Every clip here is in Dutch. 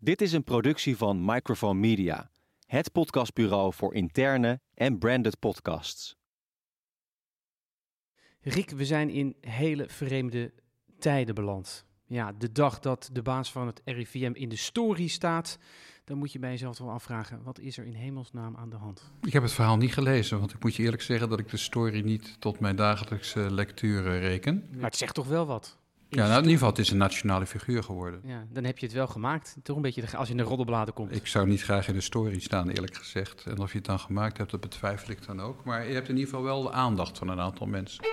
Dit is een productie van Microphone Media, het podcastbureau voor interne en branded podcasts. Rick, we zijn in hele vreemde tijden beland. Ja, de dag dat de baas van het RIVM in de story staat, dan moet je bij jezelf wel afvragen, wat is er in hemelsnaam aan de hand? Ik heb het verhaal niet gelezen, want ik moet je eerlijk zeggen dat ik de story niet tot mijn dagelijkse lectuur reken. Maar het zegt toch wel wat? Ja, nou, in ieder geval, het is een nationale figuur geworden. Ja, dan heb je het wel gemaakt. Toch een beetje de, als je in de roddelbladen komt. Ik zou niet graag in de story staan, eerlijk gezegd. En of je het dan gemaakt hebt, dat betwijfel ik dan ook. Maar je hebt in ieder geval wel de aandacht van een aantal mensen.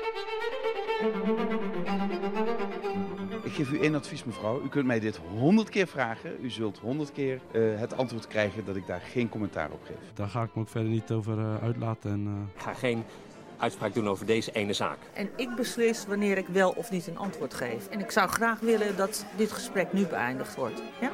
Ik geef u één advies, mevrouw. U kunt mij dit honderd keer vragen. U zult honderd keer uh, het antwoord krijgen dat ik daar geen commentaar op geef. Daar ga ik me ook verder niet over uh, uitlaten. En, uh... Ik ga geen uitspraak doen over deze ene zaak. En ik beslis wanneer ik wel of niet een antwoord geef. En ik zou graag willen dat dit gesprek nu beëindigd wordt. Ja?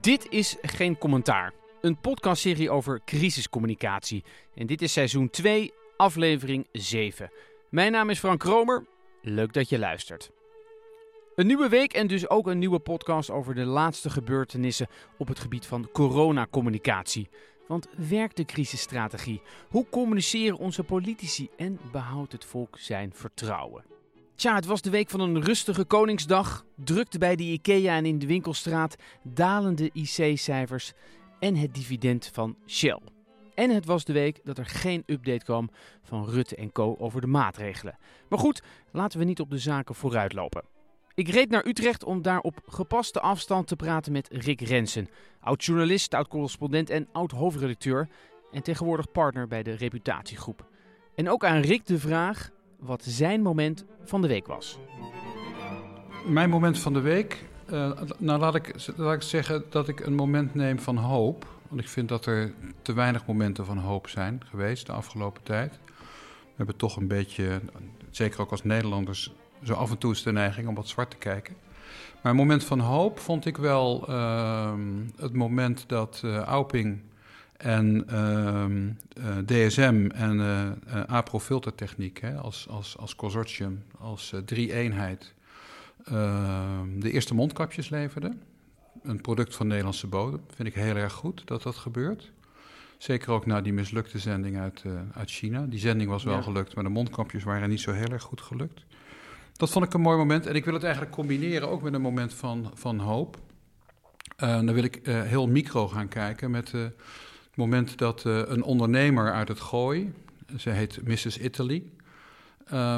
Dit is geen commentaar. Een podcastserie over crisiscommunicatie. En dit is seizoen 2, aflevering 7. Mijn naam is Frank Kromer. Leuk dat je luistert. Een nieuwe week en dus ook een nieuwe podcast over de laatste gebeurtenissen op het gebied van coronacommunicatie. Want werkt de crisisstrategie? Hoe communiceren onze politici en behoudt het volk zijn vertrouwen? Tja, het was de week van een rustige Koningsdag, drukte bij de IKEA en in de winkelstraat, dalende IC-cijfers en het dividend van Shell. En het was de week dat er geen update kwam van Rutte en Co over de maatregelen. Maar goed, laten we niet op de zaken vooruitlopen. Ik reed naar Utrecht om daar op gepaste afstand te praten met Rick Rensen, oud-journalist, oud-correspondent en oud-hoofdredacteur en tegenwoordig partner bij de Reputatiegroep. En ook aan Rick de vraag wat zijn moment van de week was. Mijn moment van de week? Uh, nou, laat ik, laat ik zeggen dat ik een moment neem van hoop. Want ik vind dat er te weinig momenten van hoop zijn geweest de afgelopen tijd. We hebben toch een beetje, zeker ook als Nederlanders, zo af en toe is de neiging om wat zwart te kijken. Maar een moment van hoop vond ik wel uh, het moment dat uh, Auping en uh, DSM en uh, APRO filtertechniek hè, als, als, als consortium, als drie-eenheid, ehm, de eerste mondkapjes leverden. Een product van Nederlandse bodem. Vind ik heel erg goed dat dat gebeurt. Zeker ook na die mislukte zending uit, uit China. Die zending was wel ja. gelukt, maar de mondkapjes waren niet zo heel erg goed gelukt. Dat vond ik een mooi moment. En ik wil het eigenlijk combineren ook met een moment van, van hoop. Uh, dan wil ik uh, heel micro gaan kijken met uh, het moment dat een ondernemer uit het Gooi, ze heet Mrs. Italy,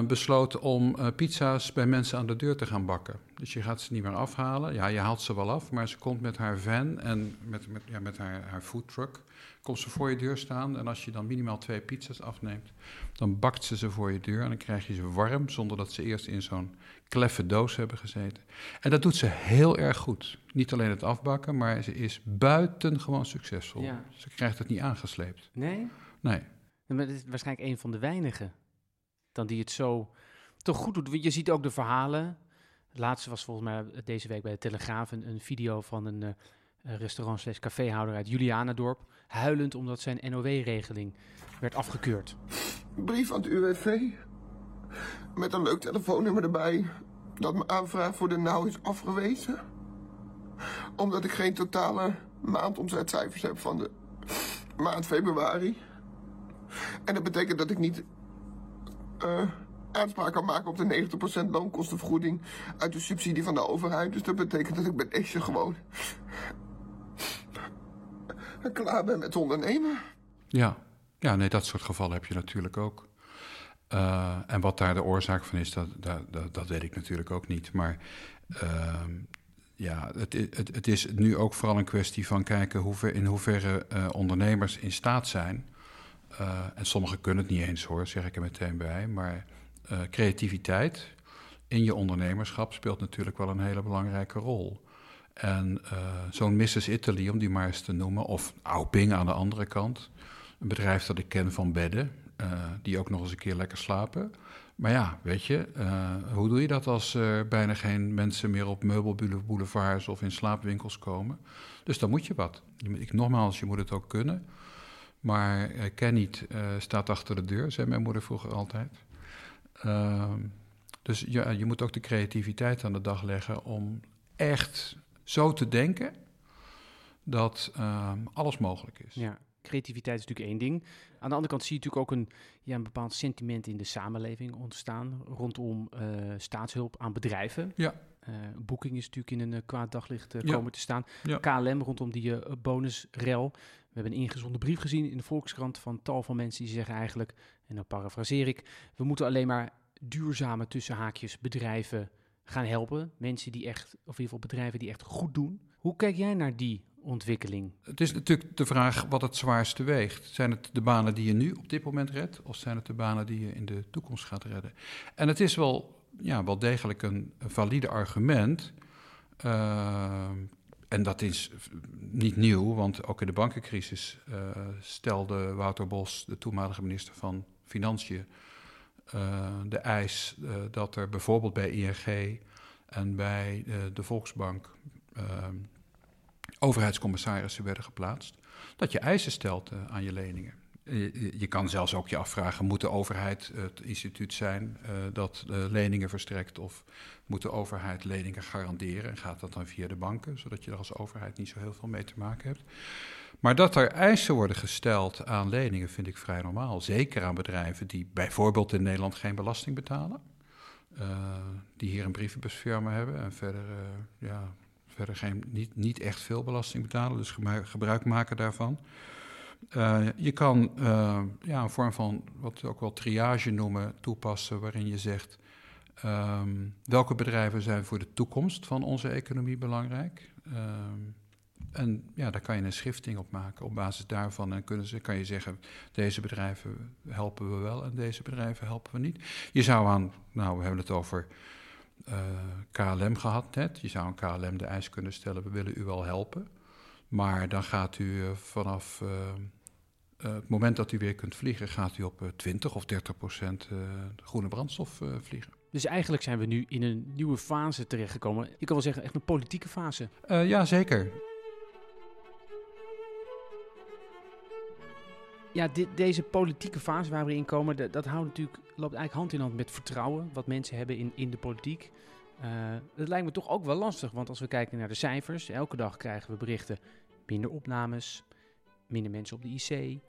besloot om pizza's bij mensen aan de deur te gaan bakken. Dus je gaat ze niet meer afhalen. Ja, je haalt ze wel af, maar ze komt met haar van en met, met, ja, met haar, haar foodtruck komt ze voor je deur staan. En als je dan minimaal twee pizza's afneemt, dan bakt ze ze voor je deur. En dan krijg je ze warm, zonder dat ze eerst in zo'n kleffe doos hebben gezeten. En dat doet ze heel erg goed. Niet alleen het afbakken, maar ze is buitengewoon succesvol. Ja. Ze krijgt het niet aangesleept. Nee? Nee. Maar het is waarschijnlijk een van de weinigen dan die het zo toch goed doet. Je ziet ook de verhalen. Het laatste was volgens mij deze week bij de Telegraaf een, video van een... Uh, restaurant slash caféhouder uit Julianadorp, huilend omdat zijn NOW-regeling werd afgekeurd. Brief aan het UWV met een leuk telefoonnummer erbij dat mijn aanvraag voor de nauw is afgewezen. Omdat ik geen totale maandomzetcijfers heb van de maand februari. En dat betekent dat ik niet uh, aanspraak kan maken op de 90% loonkostenvergoeding uit de subsidie van de overheid. Dus dat betekent dat ik bij deze gewoon klaar ben met ondernemen. Ja. ja, nee, dat soort gevallen heb je natuurlijk ook. Uh, en wat daar de oorzaak van is, dat, dat, dat, dat weet ik natuurlijk ook niet. Maar uh, ja, het, het, het, is nu ook vooral een kwestie van kijken hoe in hoeverre uh, ondernemers in staat zijn. Uh, en sommigen kunnen het niet eens hoor, zeg ik er meteen bij. Maar creativiteit in je ondernemerschap speelt natuurlijk wel een hele belangrijke rol. En uh, zo'n Mrs. Italy, om die maar eens te noemen, of Auping aan de andere kant. Een bedrijf dat ik ken van bedden, die ook nog eens een keer lekker slapen. Maar ja, weet je, hoe doe je dat als er bijna geen mensen meer op meubelboulevards of in slaapwinkels komen? Dus dan moet je wat. Ik, nogmaals, je moet het ook kunnen. Maar ken niet staat achter de deur, zei mijn moeder vroeger altijd. Ehm, Dus ja, je moet ook de creativiteit aan de dag leggen om echt zo te denken dat ehm, alles mogelijk is. Ja, creativiteit is natuurlijk één ding. Aan de andere kant zie je natuurlijk ook een, ja, een bepaald sentiment in de samenleving ontstaan rondom eh, staatshulp aan bedrijven. Ja. Uh, Booking is natuurlijk in een uh, kwaad daglicht Ja. komen te staan. Ja. KLM rondom die eh, bonusrel. We hebben een ingezonden brief gezien in de Volkskrant van tal van mensen die zeggen eigenlijk, en dan parafraseer ik, we moeten alleen maar duurzame tussen haakjes bedrijven gaan helpen. Mensen die echt, of in ieder geval bedrijven die echt goed doen. Hoe kijk jij naar die ontwikkeling? Het is natuurlijk de vraag wat het zwaarste weegt. Zijn het de banen die je nu op dit moment redt, of zijn het de banen die je in de toekomst gaat redden? En het is wel, ja, wel degelijk een, valide argument. Uh, en dat is niet nieuw, want ook in de bankencrisis uh, stelde Wouter Bos, de toenmalige minister van Financiën, uh, de eis uh, dat er bijvoorbeeld bij ING en bij de Volksbank overheidscommissarissen werden geplaatst, dat je eisen stelt aan je leningen. Je, je, kan zelfs ook je afvragen, moet de overheid het instituut zijn uh, dat leningen verstrekt of moet de overheid leningen garanderen en gaat dat dan via de banken, zodat je er als overheid niet zo heel veel mee te maken hebt. Maar dat er eisen worden gesteld aan leningen vind ik vrij normaal. Zeker aan bedrijven die bijvoorbeeld in Nederland geen belasting betalen, die hier een brievenbusfirma hebben en verder, ja, verder geen, niet, niet echt veel belasting betalen, dus gebruik maken daarvan. Uh, je kan uh, ja, een vorm van wat we ook wel triage noemen toepassen, waarin je zegt um, welke bedrijven zijn voor de toekomst van onze economie belangrijk. Um, en ja, daar kan je een schifting op maken. Op basis daarvan en kunnen ze, kan je zeggen, deze bedrijven helpen we wel en deze bedrijven helpen we niet. Je zou aan, nou we hebben het over uh, KLM gehad net, je zou aan KLM de eis kunnen stellen, we willen u wel helpen. Maar dan gaat u uh, vanaf uh, uh, het moment dat u weer kunt vliegen, gaat u op 20 of 30 procent groene brandstof vliegen. Dus eigenlijk zijn we nu in een nieuwe fase terechtgekomen. Je kan wel zeggen, echt een politieke fase. ja, zeker. Ja, dit, deze politieke fase waar we in komen, dat, dat houdt natuurlijk, loopt eigenlijk hand in hand met vertrouwen wat mensen hebben in, in de politiek. Dat lijkt me toch ook wel lastig, want als we kijken naar de cijfers, elke dag krijgen we berichten minder opnames, minder mensen op de IC.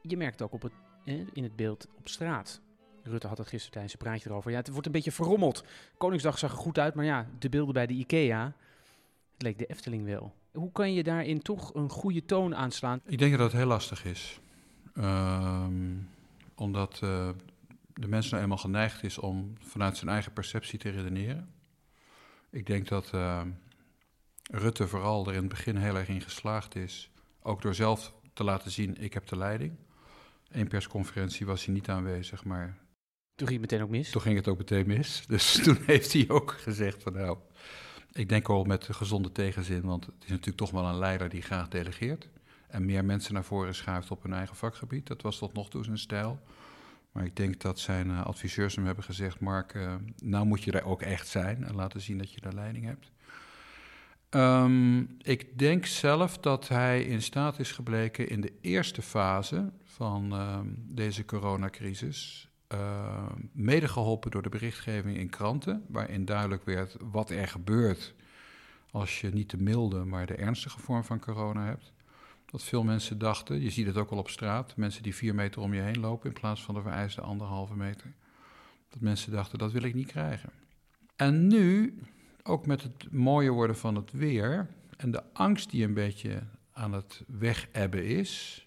Je, merkt ook op eh, in het beeld op straat. Rutte had het gisteren tijdens een praatje erover. Ja, het wordt een beetje verrommeld. Koningsdag zag er goed uit, maar ja, de beelden bij de IKEA, het leek de Efteling wel. Hoe kan je daarin toch een goede toon aanslaan? Ik denk dat het heel lastig is. Um, omdat uh, de mens nou eenmaal geneigd is om vanuit zijn eigen perceptie te redeneren. Ik denk dat uh, Rutte vooral er in het begin heel erg in geslaagd is, ook door zelf te laten zien, ik heb de leiding. Eén persconferentie was hij niet aanwezig, maar... Toen ging het meteen ook mis? Toen ging het ook meteen mis. Dus toen heeft hij ook gezegd van nou, ik denk al met gezonde tegenzin, want het is natuurlijk toch wel een leider die graag delegeert. En meer mensen naar voren schuift op hun eigen vakgebied. Dat was tot nog toe zijn stijl. Maar ik denk dat zijn uh, adviseurs hem hebben gezegd: Mark, uh, nou moet je er ook echt zijn en laten zien dat je de leiding hebt. Um, ik denk zelf dat hij in staat is gebleken in de eerste fase van uh, deze coronacrisis, uh, mede geholpen door de berichtgeving in kranten, waarin duidelijk werd wat er gebeurt als je niet de milde, maar de ernstige vorm van corona hebt. Dat veel mensen dachten, je ziet het ook al op straat, mensen die vier meter om je heen lopen in plaats van de vereiste anderhalve meter. Dat mensen dachten, dat wil ik niet krijgen. En nu, ook met het mooie worden van het weer en de angst die een beetje aan het wegebben is,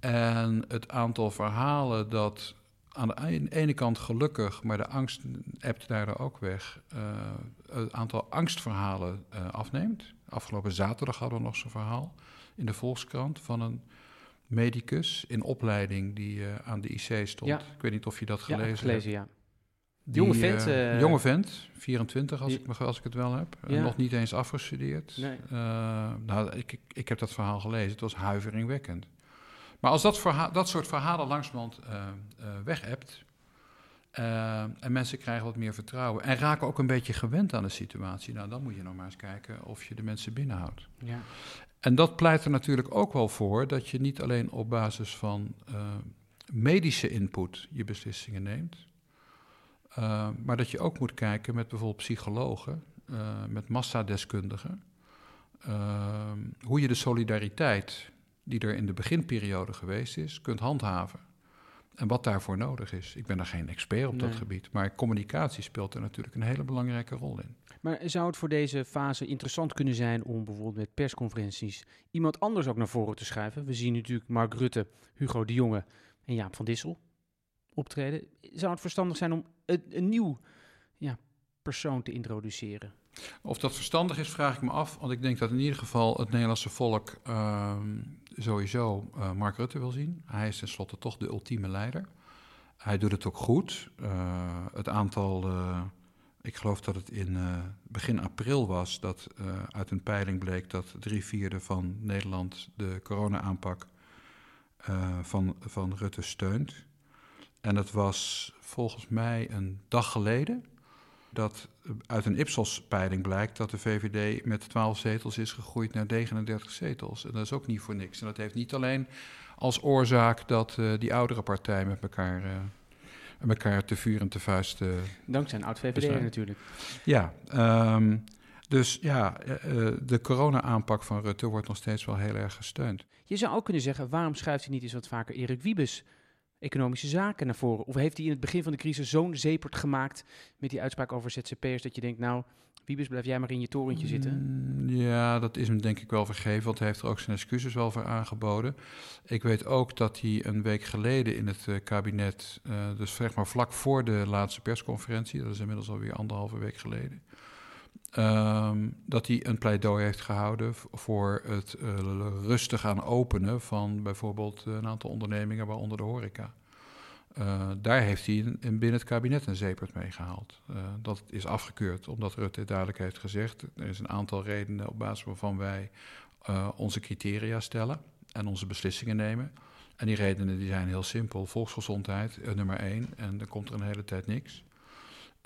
en het aantal verhalen dat aan de ene kant gelukkig, maar de angst ebt daar ook weg, uh, het aantal angstverhalen uh, afneemt. Afgelopen zaterdag hadden we nog zo'n verhaal in de Volkskrant van een medicus in opleiding die uh, aan de IC stond. Ja. Ik weet niet of je dat gelezen, ja, gelezen hebt. ja. Die, jonge vent. Uh, jonge vent, 24 als, die, ik, als ik het wel heb. Ja. nog niet eens afgestudeerd. Nee. Uh, nou, ik, ik, ik, heb dat verhaal gelezen. Het was huiveringwekkend. Maar als dat, dat soort verhalen langzamerhand uh, weg hebt... en mensen krijgen wat meer vertrouwen... en raken ook een beetje gewend aan de situatie... nou, dan moet je nog maar eens kijken of je de mensen binnenhoudt. Ja. En dat pleit er natuurlijk ook wel voor... dat je niet alleen op basis van medische input je beslissingen neemt... Uh, maar dat je ook moet kijken met bijvoorbeeld psychologen, met massadeskundigen, hoe je de solidariteit die er in de beginperiode geweest is, kunt handhaven. En wat daarvoor nodig is. Ik ben daar geen expert op dat gebied, maar communicatie speelt er natuurlijk een hele belangrijke rol in. Maar zou het voor deze fase interessant kunnen zijn om bijvoorbeeld met persconferenties iemand anders ook naar voren te schuiven? We zien natuurlijk Mark Rutte, Hugo de Jonge en Jaap van Dissel optreden. Zou het verstandig zijn om een, een nieuw ja, persoon te introduceren? Of dat verstandig is, vraag ik me af. Want ik denk dat in ieder geval het Nederlandse volk uh, sowieso uh, Mark Rutte wil zien. Hij is tenslotte toch de ultieme leider. Hij doet het ook goed. Uh, het aantal, eh, ik geloof dat het in begin april was, dat uit een peiling bleek dat drie vierde van Nederland de corona-aanpak van, van Rutte steunt. En het was volgens mij een dag geleden dat uit een Ipsos-peiling blijkt dat de VVD met 12 zetels is gegroeid naar 39 zetels. En dat is ook niet voor niks. En dat heeft niet alleen als oorzaak dat uh, die oudere partij met elkaar, uh, met elkaar te vuur en te vuist. Uh, Dankzij een oud-VVD natuurlijk. Ja, um, dus ja, de corona-aanpak van Rutte wordt nog steeds wel heel erg gesteund. Je zou ook kunnen zeggen, waarom schuift hij niet eens wat vaker Erik Wiebes economische zaken naar voren? Of heeft hij in het begin van de crisis zo'n zepert gemaakt met die uitspraak over ZZP'ers dat je denkt, nou, Wiebes, blijf jij maar in je torentje zitten? Mm, ja, dat is hem denk ik wel vergeven, want hij heeft er ook zijn excuses wel voor aangeboden. Ik weet ook dat hij een week geleden in het uh, kabinet, uh, dus zeg maar vlak voor de laatste persconferentie, dat is inmiddels alweer anderhalve week geleden, Um, dat hij een pleidooi heeft gehouden voor het uh, rustig aan openen van bijvoorbeeld een aantal ondernemingen, waaronder de horeca. Uh, daar heeft hij in, in binnen het kabinet een zeepert mee gehaald. Uh, dat is afgekeurd, omdat Rutte duidelijk heeft gezegd: er is een aantal redenen op basis waarvan wij onze criteria stellen en onze beslissingen nemen. En die redenen die zijn heel simpel: volksgezondheid, nummer één, en dan komt er een hele tijd niks.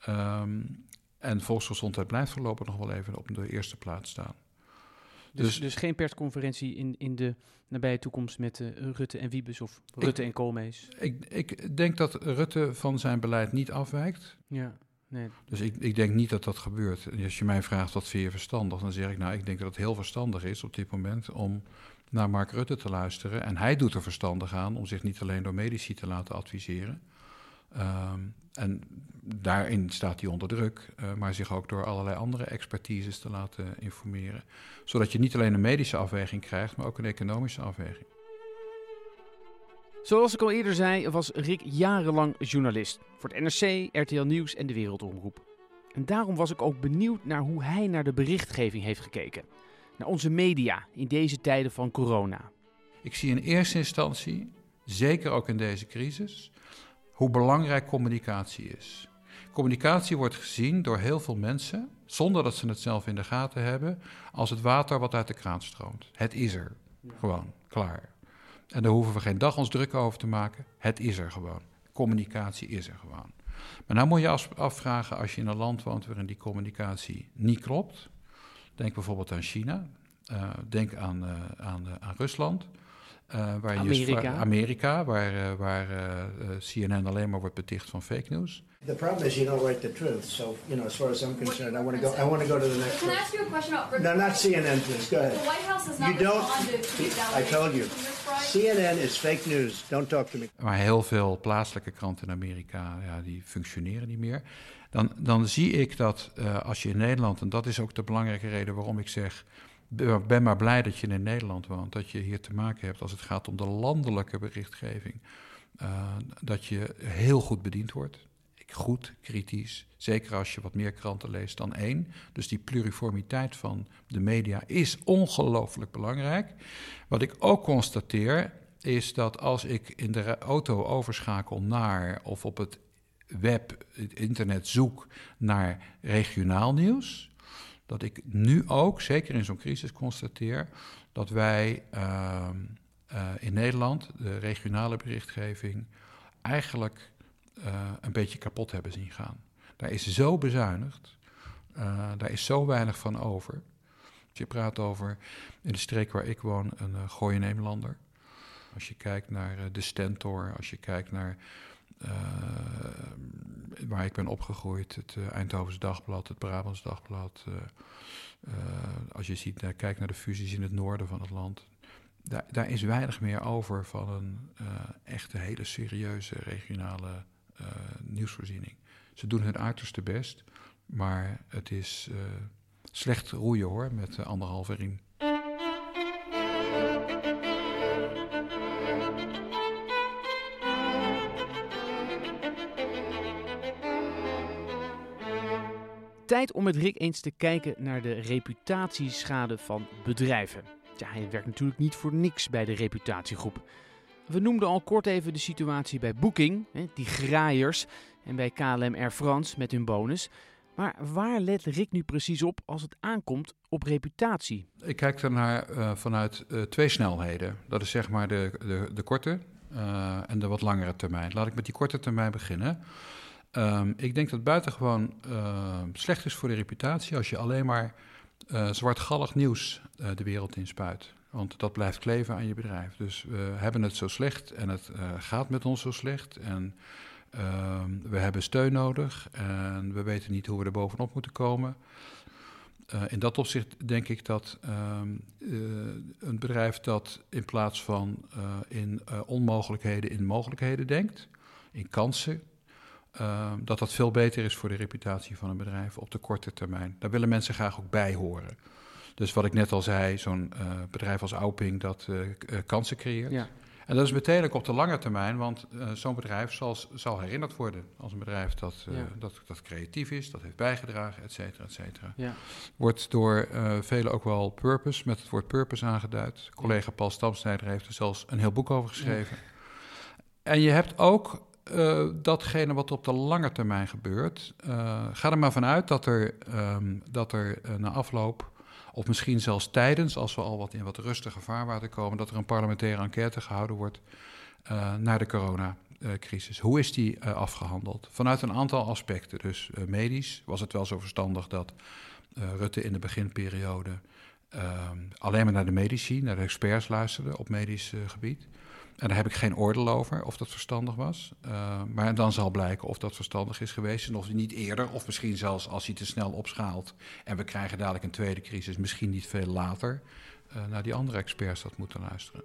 Um, en volksgezondheid blijft voorlopig nog wel even op de eerste plaats staan. Dus, dus, dus geen persconferentie in, in de nabije toekomst met uh, Rutte en Wiebes of Rutte ik, en Koolmees? Ik, ik denk dat Rutte van zijn beleid niet afwijkt. Ja, nee. Dus ik, ik denk niet dat dat gebeurt. En als je mij vraagt wat vind je verstandig, dan zeg ik nou, ik denk dat het heel verstandig is op dit moment om naar Mark Rutte te luisteren. En hij doet er verstandig aan om zich niet alleen door medici te laten adviseren. Um, en daarin staat hij onder druk, uh, maar zich ook door allerlei andere expertises te laten informeren. Zodat je niet alleen een medische afweging krijgt, maar ook een economische afweging. Zoals ik al eerder zei, was Rick jarenlang journalist voor het NRC, RTL Nieuws en de Wereldomroep. En daarom was ik ook benieuwd naar hoe hij naar de berichtgeving heeft gekeken. Naar onze media in deze tijden van corona. Ik zie in eerste instantie, zeker ook in deze crisis, hoe belangrijk communicatie is. Communicatie wordt gezien door heel veel mensen, zonder dat ze het zelf in de gaten hebben, als het water wat uit de kraan stroomt. Het is er. Gewoon, klaar. En daar hoeven we geen dag ons druk over te maken. Het is er gewoon. Communicatie is er gewoon. Maar nou moet je afvragen als je in een land woont waarin die communicatie niet klopt. Denk bijvoorbeeld aan China. Uh, denk aan, uh, aan, uh, aan Rusland. Uh, waar Amerika. Je, Amerika, waar, uh, waar uh, CNN alleen maar wordt beticht van fake news. The problem is you don't write the truth. So, you know, as far as I'm concerned, I want to go. I want to go to the next. Can I ask you a question about? No, not CNN, please. Go ahead. The White House has not you don't, I told you. CNN is fake news. Don't talk to me. Maar heel veel plaatselijke kranten in Amerika, ja, die functioneren niet meer. Dan, dan zie ik dat uh, als je in Nederland, en dat is ook de belangrijke reden waarom ik zeg ben maar blij dat je in Nederland woont. Dat je hier te maken hebt als het gaat om de landelijke berichtgeving. Uh, dat je heel goed bediend wordt. Goed, kritisch. Zeker als je wat meer kranten leest dan één. Dus die pluriformiteit van de media is ongelooflijk belangrijk. Wat ik ook constateer is dat als ik in de auto overschakel naar of op het web, het internet zoek naar regionaal nieuws dat ik nu ook, zeker in zo'n crisis, constateer dat wij uh, uh, in Nederland de regionale berichtgeving eigenlijk uh, een beetje kapot hebben zien gaan. Daar is zo bezuinigd, uh, daar is zo weinig van over. Als je praat over in de streek waar ik woon, een uh, Gooien Als je kijkt naar de Stentor, als je kijkt naar waar ik ben opgegroeid, het uh, Eindhovens Dagblad, het Brabants Dagblad. als je ziet, kijk naar de fusies in het noorden van het land. Daar, daar is weinig meer over van een echte hele serieuze regionale nieuwsvoorziening. Ze doen hun uiterste best, maar het is slecht roeien hoor, met anderhalve riem. Tijd om met Rick eens te kijken naar de reputatieschade van bedrijven. Ja, hij werkt natuurlijk niet voor niks bij de reputatiegroep. We noemden al kort even de situatie bij Booking, die graaiers, en bij KLM Air France met hun bonus. Maar waar let Rick nu precies op als het aankomt op reputatie? Ik kijk ernaar uh, vanuit uh, twee snelheden. Dat is zeg maar de, de, de korte uh, en de wat langere termijn. Laat ik met die korte termijn beginnen. Um, ik denk dat buitengewoon uh, slecht is voor de reputatie als je alleen maar uh, zwartgallig nieuws uh, de wereld inspuit. Want dat blijft kleven aan je bedrijf. Dus we hebben het zo slecht en het gaat met ons zo slecht. En ehm, we hebben steun nodig en we weten niet hoe we er bovenop moeten komen. in dat opzicht denk ik dat een bedrijf dat in plaats van in onmogelijkheden in mogelijkheden denkt, in kansen uh, dat dat veel beter is voor de reputatie van een bedrijf op de korte termijn. Daar willen mensen graag ook bij horen. Dus wat ik net al zei, zo'n uh, bedrijf als Auping dat uh, kansen creëert. Ja. En dat is meteen ook op de lange termijn, want zo'n bedrijf zal, zal, herinnerd worden als een bedrijf dat, ja. dat, dat, creatief is, dat heeft bijgedragen, et cetera, et cetera. Ja. Wordt door velen ook wel purpose, met het woord purpose aangeduid. Collega Paul Stamsnijder heeft er zelfs een heel boek over geschreven. En je hebt ook uh, datgene wat op de lange termijn gebeurt. Uh, ga er maar vanuit dat er, um, dat er uh, na afloop, of misschien zelfs tijdens, als we al wat in wat rustiger vaarwater komen, dat er een parlementaire enquête gehouden wordt naar de coronacrisis. Hoe is die afgehandeld? Vanuit een aantal aspecten. Dus medisch was het wel zo verstandig dat Rutte in de beginperiode ehm, alleen maar naar de medici, naar de experts luisterde op medisch gebied. En daar heb ik geen oordeel over of dat verstandig was. Uh, maar dan zal blijken of dat verstandig is geweest. En of niet eerder, of misschien zelfs als hij te snel opschaalt. en we krijgen dadelijk een tweede crisis, misschien niet veel later. Uh, naar die andere experts dat moeten luisteren.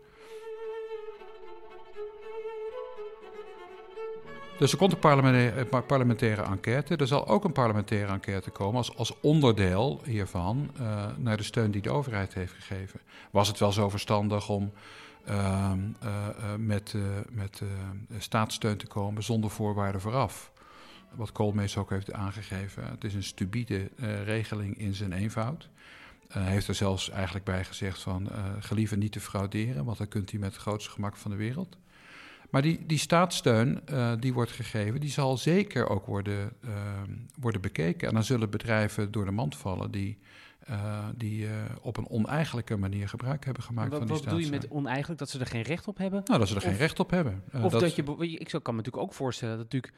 Dus er komt een parlementaire, parlementaire, enquête. Er zal ook een parlementaire enquête komen als, als onderdeel hiervan uh, naar de steun die de overheid heeft gegeven. Was het wel zo verstandig om uh, uh, met, met staatssteun te komen zonder voorwaarden vooraf. Wat Koolmees ook heeft aangegeven. Het is een stupide regeling in zijn eenvoud. Hij heeft er zelfs eigenlijk bij gezegd van gelieve niet te frauderen, want dan kunt u met het grootste gemak van de wereld. Maar die, die staatssteun uh, die wordt gegeven, die zal zeker ook worden, uh, worden bekeken. En dan zullen bedrijven door de mand vallen die uh, die uh, op een oneigenlijke manier gebruik hebben gemaakt wat, van die Wat bedoel je met oneigenlijk? Dat ze er geen recht op hebben? Nou, dat ze er of, geen recht op hebben. Of dat, dat je, ik kan me natuurlijk ook voorstellen dat natuurlijk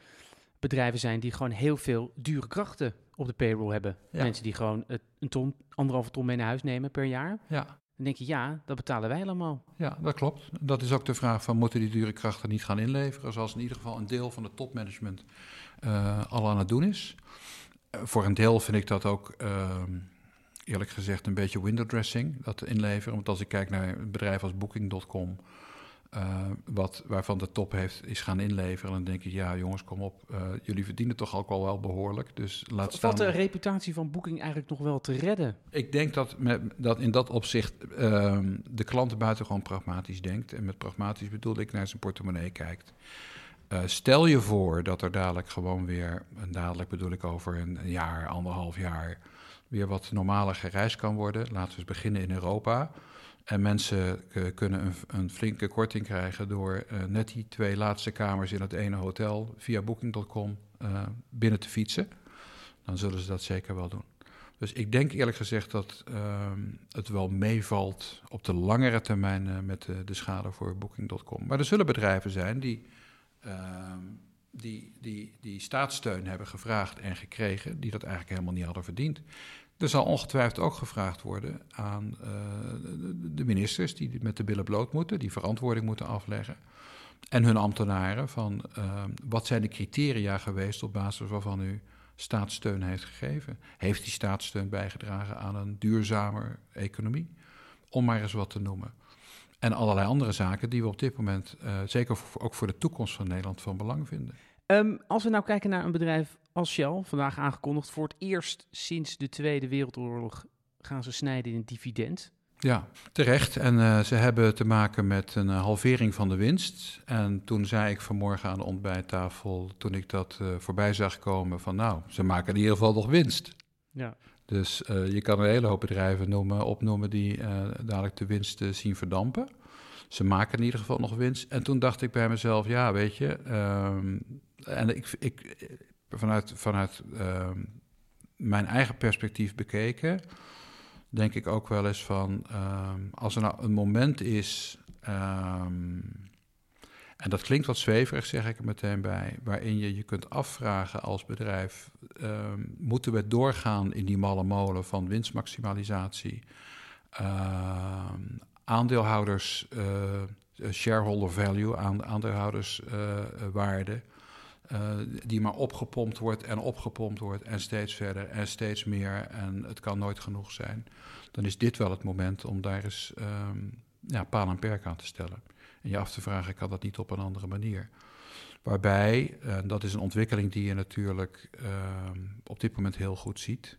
bedrijven zijn die gewoon heel veel dure krachten op de payroll hebben. Ja. Mensen die gewoon een ton, anderhalve ton mee naar huis nemen per jaar. Ja. Dan denk je, ja, dat betalen wij allemaal. Ja, dat klopt. Dat is ook de vraag van, moeten die dure krachten niet gaan inleveren? Zoals in ieder geval een deel van het topmanagement al aan het doen is. voor een deel vind ik dat ook ehm, eerlijk gezegd een beetje window dressing, dat inleveren. Want als ik kijk naar een bedrijf als Booking.com, uh, wat, waarvan de top heeft, is gaan inleveren. Dan denk ik, ja jongens, kom op, uh, jullie verdienen toch ook al wel behoorlijk. Dus laat staan... Valt de reputatie van Booking eigenlijk nog wel te redden? Ik denk dat, met, dat in dat opzicht uh, de klant buitengewoon pragmatisch denkt. En met pragmatisch bedoel ik naar zijn portemonnee kijkt. Uh, stel je voor dat er dadelijk gewoon weer, en dadelijk bedoel ik over een jaar, anderhalf jaar, weer wat normaler gereisd kan worden. Laten we eens beginnen in Europa. En mensen uh, kunnen een, een, flinke korting krijgen door uh, net die twee laatste kamers in het ene hotel via booking.com uh, binnen te fietsen. Dan zullen ze dat zeker wel doen. Dus ik denk eerlijk gezegd dat ehm, het wel meevalt op de langere termijn met de, de, schade voor booking.com. Maar er zullen bedrijven zijn die, ehm, die, die, die staatssteun hebben gevraagd en gekregen, die dat eigenlijk helemaal niet hadden verdiend. Er zal ongetwijfeld ook gevraagd worden aan uh, de ministers die met de billen bloot moeten, die verantwoording moeten afleggen. en hun ambtenaren van uh, wat zijn de criteria geweest op basis waarvan u staatssteun heeft gegeven. Heeft die staatssteun bijgedragen aan een duurzamer economie? Om maar eens wat te noemen. En allerlei andere zaken die we op dit moment, uh, zeker ook voor de toekomst van Nederland, van belang vinden. Um, als we nou kijken naar een bedrijf als Shell, vandaag aangekondigd voor het eerst sinds de Tweede Wereldoorlog gaan ze snijden in een dividend. Ja, terecht. En uh, ze hebben te maken met een uh, halvering van de winst. En toen zei ik vanmorgen aan de ontbijttafel, toen ik dat uh, voorbij zag komen, van nou, ze maken in ieder geval nog winst. Ja. Dus je kan een hele hoop bedrijven noemen, opnoemen die dadelijk de winst zien verdampen. Ze maken in ieder geval nog winst. En toen dacht ik bij mezelf, ja, weet je, um, en ik, ik, vanuit, vanuit uh, mijn eigen perspectief bekeken, denk ik ook wel eens van, uh, als er nou een moment is, um, en dat klinkt wat zweverig, zeg ik er meteen bij, waarin je je kunt afvragen als bedrijf, moeten we doorgaan in die malle molen van winstmaximalisatie, aandeelhouders, uh, shareholder value, aandeelhouderswaarde, uh, die maar opgepompt wordt en opgepompt wordt en steeds verder en steeds meer en het kan nooit genoeg zijn, dan is dit wel het moment om daar eens um, ja, paal en perk aan te stellen. En je af te vragen, kan dat niet op een andere manier? Waarbij, en dat is een ontwikkeling die je natuurlijk um, op dit moment heel goed ziet,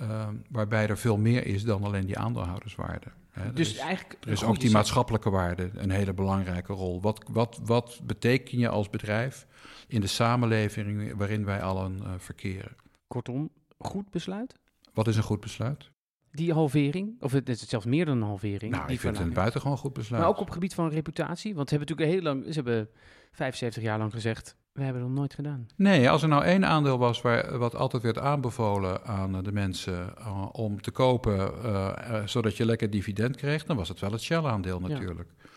um, waarbij er veel meer is dan alleen die aandeelhouderswaarde. He, dus is, eigenlijk is ook die maatschappelijke waarde een hele belangrijke rol. Wat, wat, wat beteken je als bedrijf in de samenleving waarin wij allen uh, verkeren? Kortom, goed besluit? Wat is een goed besluit? Die halvering, of het is zelfs meer dan een halvering. Nou, die ik vind het een buitengewoon goed besluit. Maar ook op het gebied van reputatie, want ze hebben natuurlijk heel lang, ze hebben 75 jaar lang gezegd, we hebben dat nooit gedaan. Nee, als er nou één aandeel was waar, wat altijd werd aanbevolen aan de mensen uh, om te kopen, uh, uh, zodat je lekker dividend kreeg, dan was het wel het Shell-aandeel natuurlijk. Ja.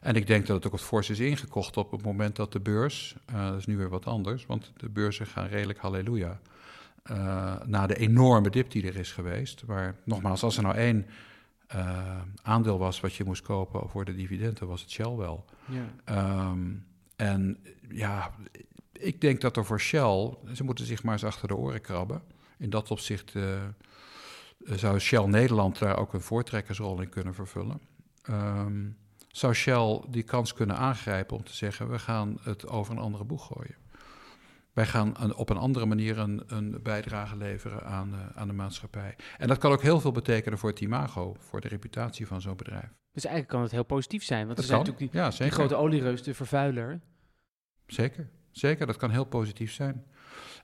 En ik denk dat het ook wat fors is ingekocht op het moment dat de beurs, dat is nu weer wat anders, want de beurzen gaan redelijk halleluja. na de enorme dip die er is geweest, waar nogmaals, als er nou één aandeel was wat je moest kopen voor de dividenden, was het Shell wel. Ja. Um, en ja, ik denk dat er voor Shell, ze moeten zich maar eens achter de oren krabben. In dat opzicht uh, zou Shell Nederland daar ook een voortrekkersrol in kunnen vervullen. Um, zou Shell die kans kunnen aangrijpen om te zeggen: we gaan het over een andere boeg gooien. Wij gaan op een andere manier een, een bijdrage leveren aan, uh, aan de maatschappij. En dat kan ook heel veel betekenen voor het imago, voor de reputatie van zo'n bedrijf. Dus eigenlijk kan het heel positief zijn. Want dat er zijn kan. natuurlijk die, ja, die grote oliereus, de vervuiler. Zeker, zeker. Dat kan heel positief zijn.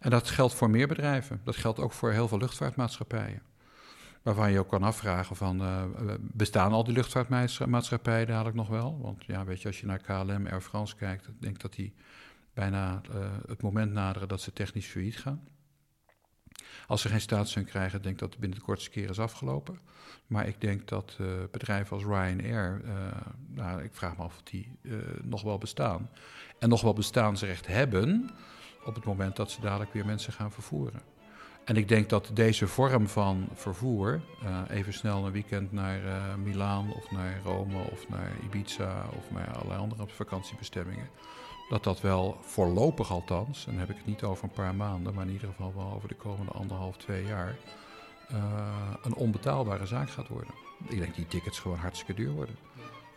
En dat geldt voor meer bedrijven. Dat geldt ook voor heel veel luchtvaartmaatschappijen. Waarvan je ook kan afvragen van, uh, bestaan al die luchtvaartmaatschappijen dadelijk nog wel? Want ja, weet je, als je naar KLM, Air France kijkt, ik denk dat die bijna uh, het moment naderen dat ze technisch failliet gaan. Als ze geen staatssteun krijgen, denk ik dat het binnen de kortste keer is afgelopen. Maar ik denk dat uh, bedrijven als Ryanair, uh, nou, ik vraag me af of die nog wel bestaan. En nog wel bestaansrecht hebben op het moment dat ze dadelijk weer mensen gaan vervoeren. En ik denk dat deze vorm van vervoer, even snel een weekend naar Milaan of naar Rome of naar Ibiza of naar allerlei andere vakantiebestemmingen, dat dat wel voorlopig althans, en dan heb ik het niet over een paar maanden, maar in ieder geval wel over de komende anderhalf, twee jaar, uh, een onbetaalbare zaak gaat worden. Ik denk die tickets gewoon hartstikke duur worden.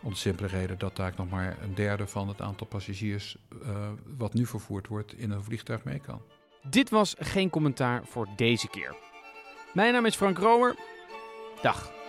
Om de simpele reden dat daar nog maar een derde van het aantal passagiers uh, wat nu vervoerd wordt in een vliegtuig mee kan. Dit was geen commentaar voor deze keer. Mijn naam is Frank Romer. Dag.